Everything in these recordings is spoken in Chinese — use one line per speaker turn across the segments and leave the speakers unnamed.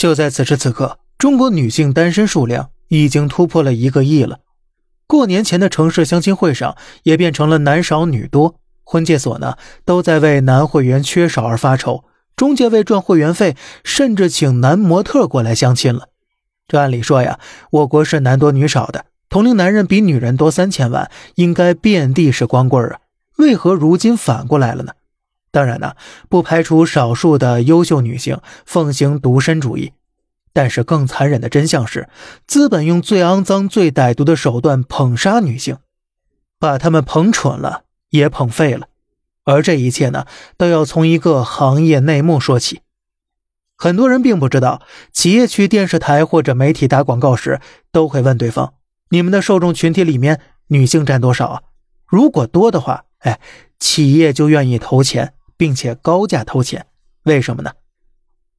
就在此时此刻，中国女性单身数量已经突破了一个亿了。过年前的城市相亲会上，也变成了男少女多。婚介所呢，都在为男会员缺少而发愁。中介为赚会员费，甚至请男模特过来相亲了。这按理说呀，我国是男多女少的，同龄男人比女人多三千万，应该遍地是光棍啊。为何如今反过来了呢？当然呢，不排除少数的优秀女性奉行独身主义，但是更残忍的真相是，资本用最肮脏、最歹毒的手段捧杀女性，把她们捧蠢了，也捧废了。而这一切呢，都要从一个行业内幕说起。很多人并不知道，企业去电视台或者媒体打广告时，都会问对方：“你们的受众群体里面女性占多少啊？”如果多的话，哎，企业就愿意投钱。并且高价偷钱，为什么呢？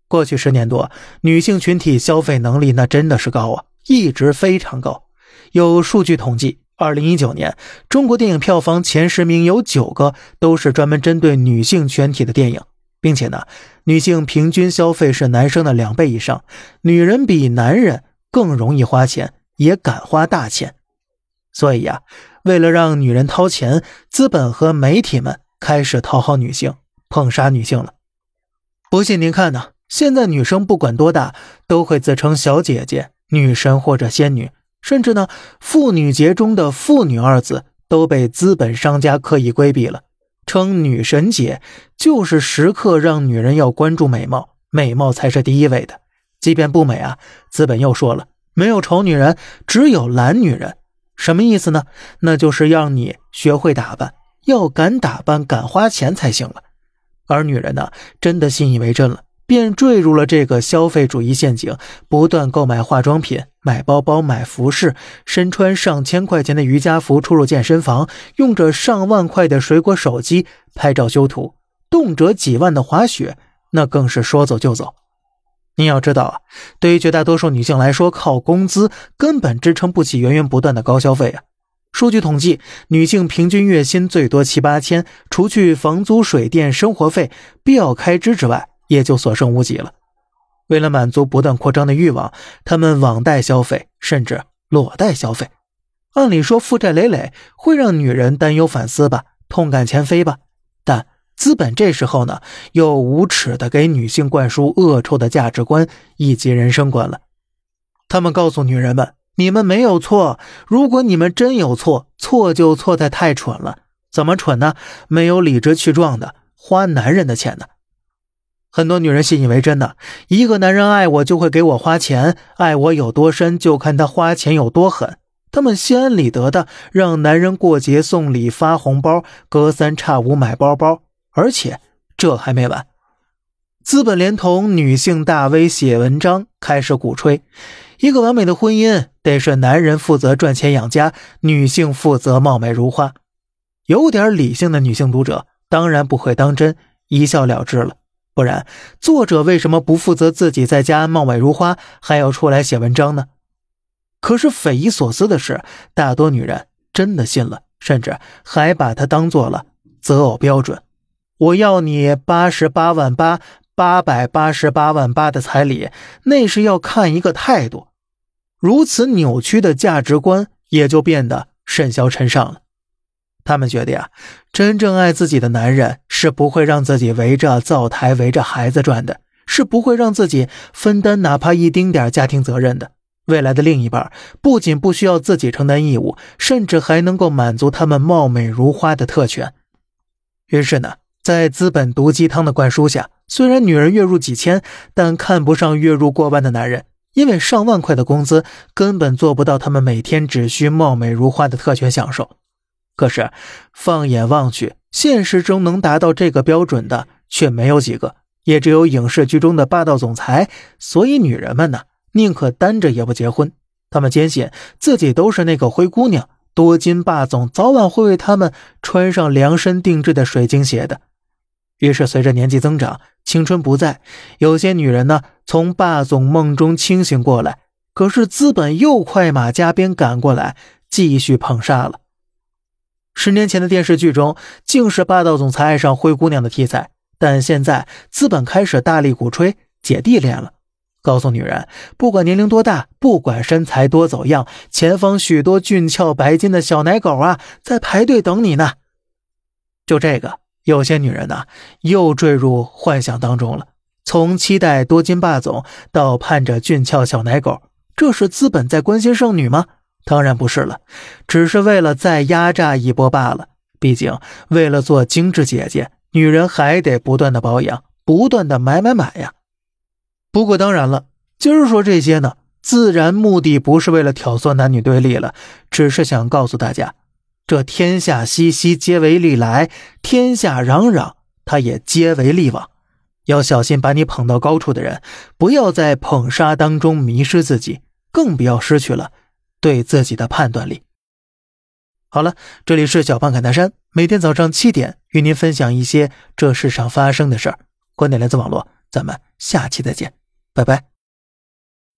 过去十年多，女性群体消费能力那真的是高啊，一直非常高。有数据统计，二零一九年中国电影票房前十名有九个都是专门针对女性群体的电影，并且呢，女性平均消费是男生的两倍以上。女人比男人更容易花钱，也敢花大钱。所以呀，为了让女人掏钱，资本和媒体们开始讨好女性。碰杀女性了，不信您看呢？现在女生不管多大，都会自称小姐姐、女神或者仙女，甚至呢，妇女节中的“妇女”二字都被资本商家刻意规避了，称女神节就是时刻让女人要关注美貌，美貌才是第一位的。即便不美啊，资本又说了，没有丑女人，只有懒女人。什么意思呢？那就是让你学会打扮，要敢打扮、敢花钱才行了。而女人呢，真的信以为真了，便坠入了这个消费主义陷阱，不断购买化妆品、买包包、买服饰，身穿上千块钱的瑜伽服出入健身房，用着上万块的水果手机拍照修图，动辄几万的滑雪，那更是说走就走。你要知道啊，对于绝大多数女性来说，靠工资根本支撑不起源源不断的高消费啊。数据统计，女性平均月薪最多七八千，除去房租、水电、生活费、必要开支之外，也就所剩无几了。为了满足不断扩张的欲望，她们网贷消费，甚至裸贷消费。按理说，负债累累会让女人担忧反思吧，痛改前非吧。但资本这时候呢，又无耻的给女性灌输恶臭的价值观以及人生观了。他们告诉女人们。你们没有错，如果你们真有错，错就错在太蠢了。怎么蠢呢？没有理直气壮的花男人的钱呢。很多女人信以为真的，一个男人爱我就会给我花钱，爱我有多深就看他花钱有多狠。他们心安理得的让男人过节送礼发红包，隔三差五买包包，而且这还没完。资本连同女性大 V 写文章，开始鼓吹。一个完美的婚姻得是男人负责赚钱养家，女性负责貌美如花。有点理性的女性读者当然不会当真，一笑了之了。不然，作者为什么不负责自己在家貌美如花，还要出来写文章呢？可是匪夷所思的是，大多女人真的信了，甚至还把它当做了择偶标准。我要你八十八万八八百八十八万八的彩礼，那是要看一个态度。如此扭曲的价值观也就变得甚嚣尘上了。他们觉得呀，真正爱自己的男人是不会让自己围着灶台、围着孩子转的，是不会让自己分担哪怕一丁点家庭责任的。未来的另一半不仅不需要自己承担义务，甚至还能够满足他们貌美如花的特权。于是呢，在资本毒鸡汤的灌输下，虽然女人月入几千，但看不上月入过万的男人。因为上万块的工资根本做不到他们每天只需貌美如花的特权享受。可是，放眼望去，现实中能达到这个标准的却没有几个，也只有影视剧中的霸道总裁。所以，女人们呢，宁可单着也不结婚。她们坚信自己都是那个灰姑娘，多金霸总早晚会为她们穿上量身定制的水晶鞋的。于是，随着年纪增长，青春不在，有些女人呢，从霸总梦中清醒过来，可是资本又快马加鞭赶过来，继续捧杀了。十年前的电视剧中，竟是霸道总裁爱上灰姑娘的题材，但现在资本开始大力鼓吹姐弟恋了。告诉女人，不管年龄多大，不管身材多走样，前方许多俊俏白金的小奶狗啊，在排队等你呢。就这个，有些女人呢，又坠入幻想当中了。从期待多金霸总到盼着俊俏小奶狗，这是资本在关心剩女吗？当然不是了，只是为了再压榨一波罢了。毕竟，为了做精致姐姐，女人还得不断的保养，不断的买买买呀。不过当然了，今儿说这些呢，自然目的不是为了挑唆男女对立了，只是想告诉大家，这天下熙熙，皆为利来；天下攘攘，他也皆为利往。要小心把你捧到高处的人，不要在捧杀当中迷失自己，更不要失去了对自己的判断力。好了，这里是小胖侃大山，每天早上七点与您分享一些这世上发生的事儿，观点来自网络，咱们下期再见。拜拜。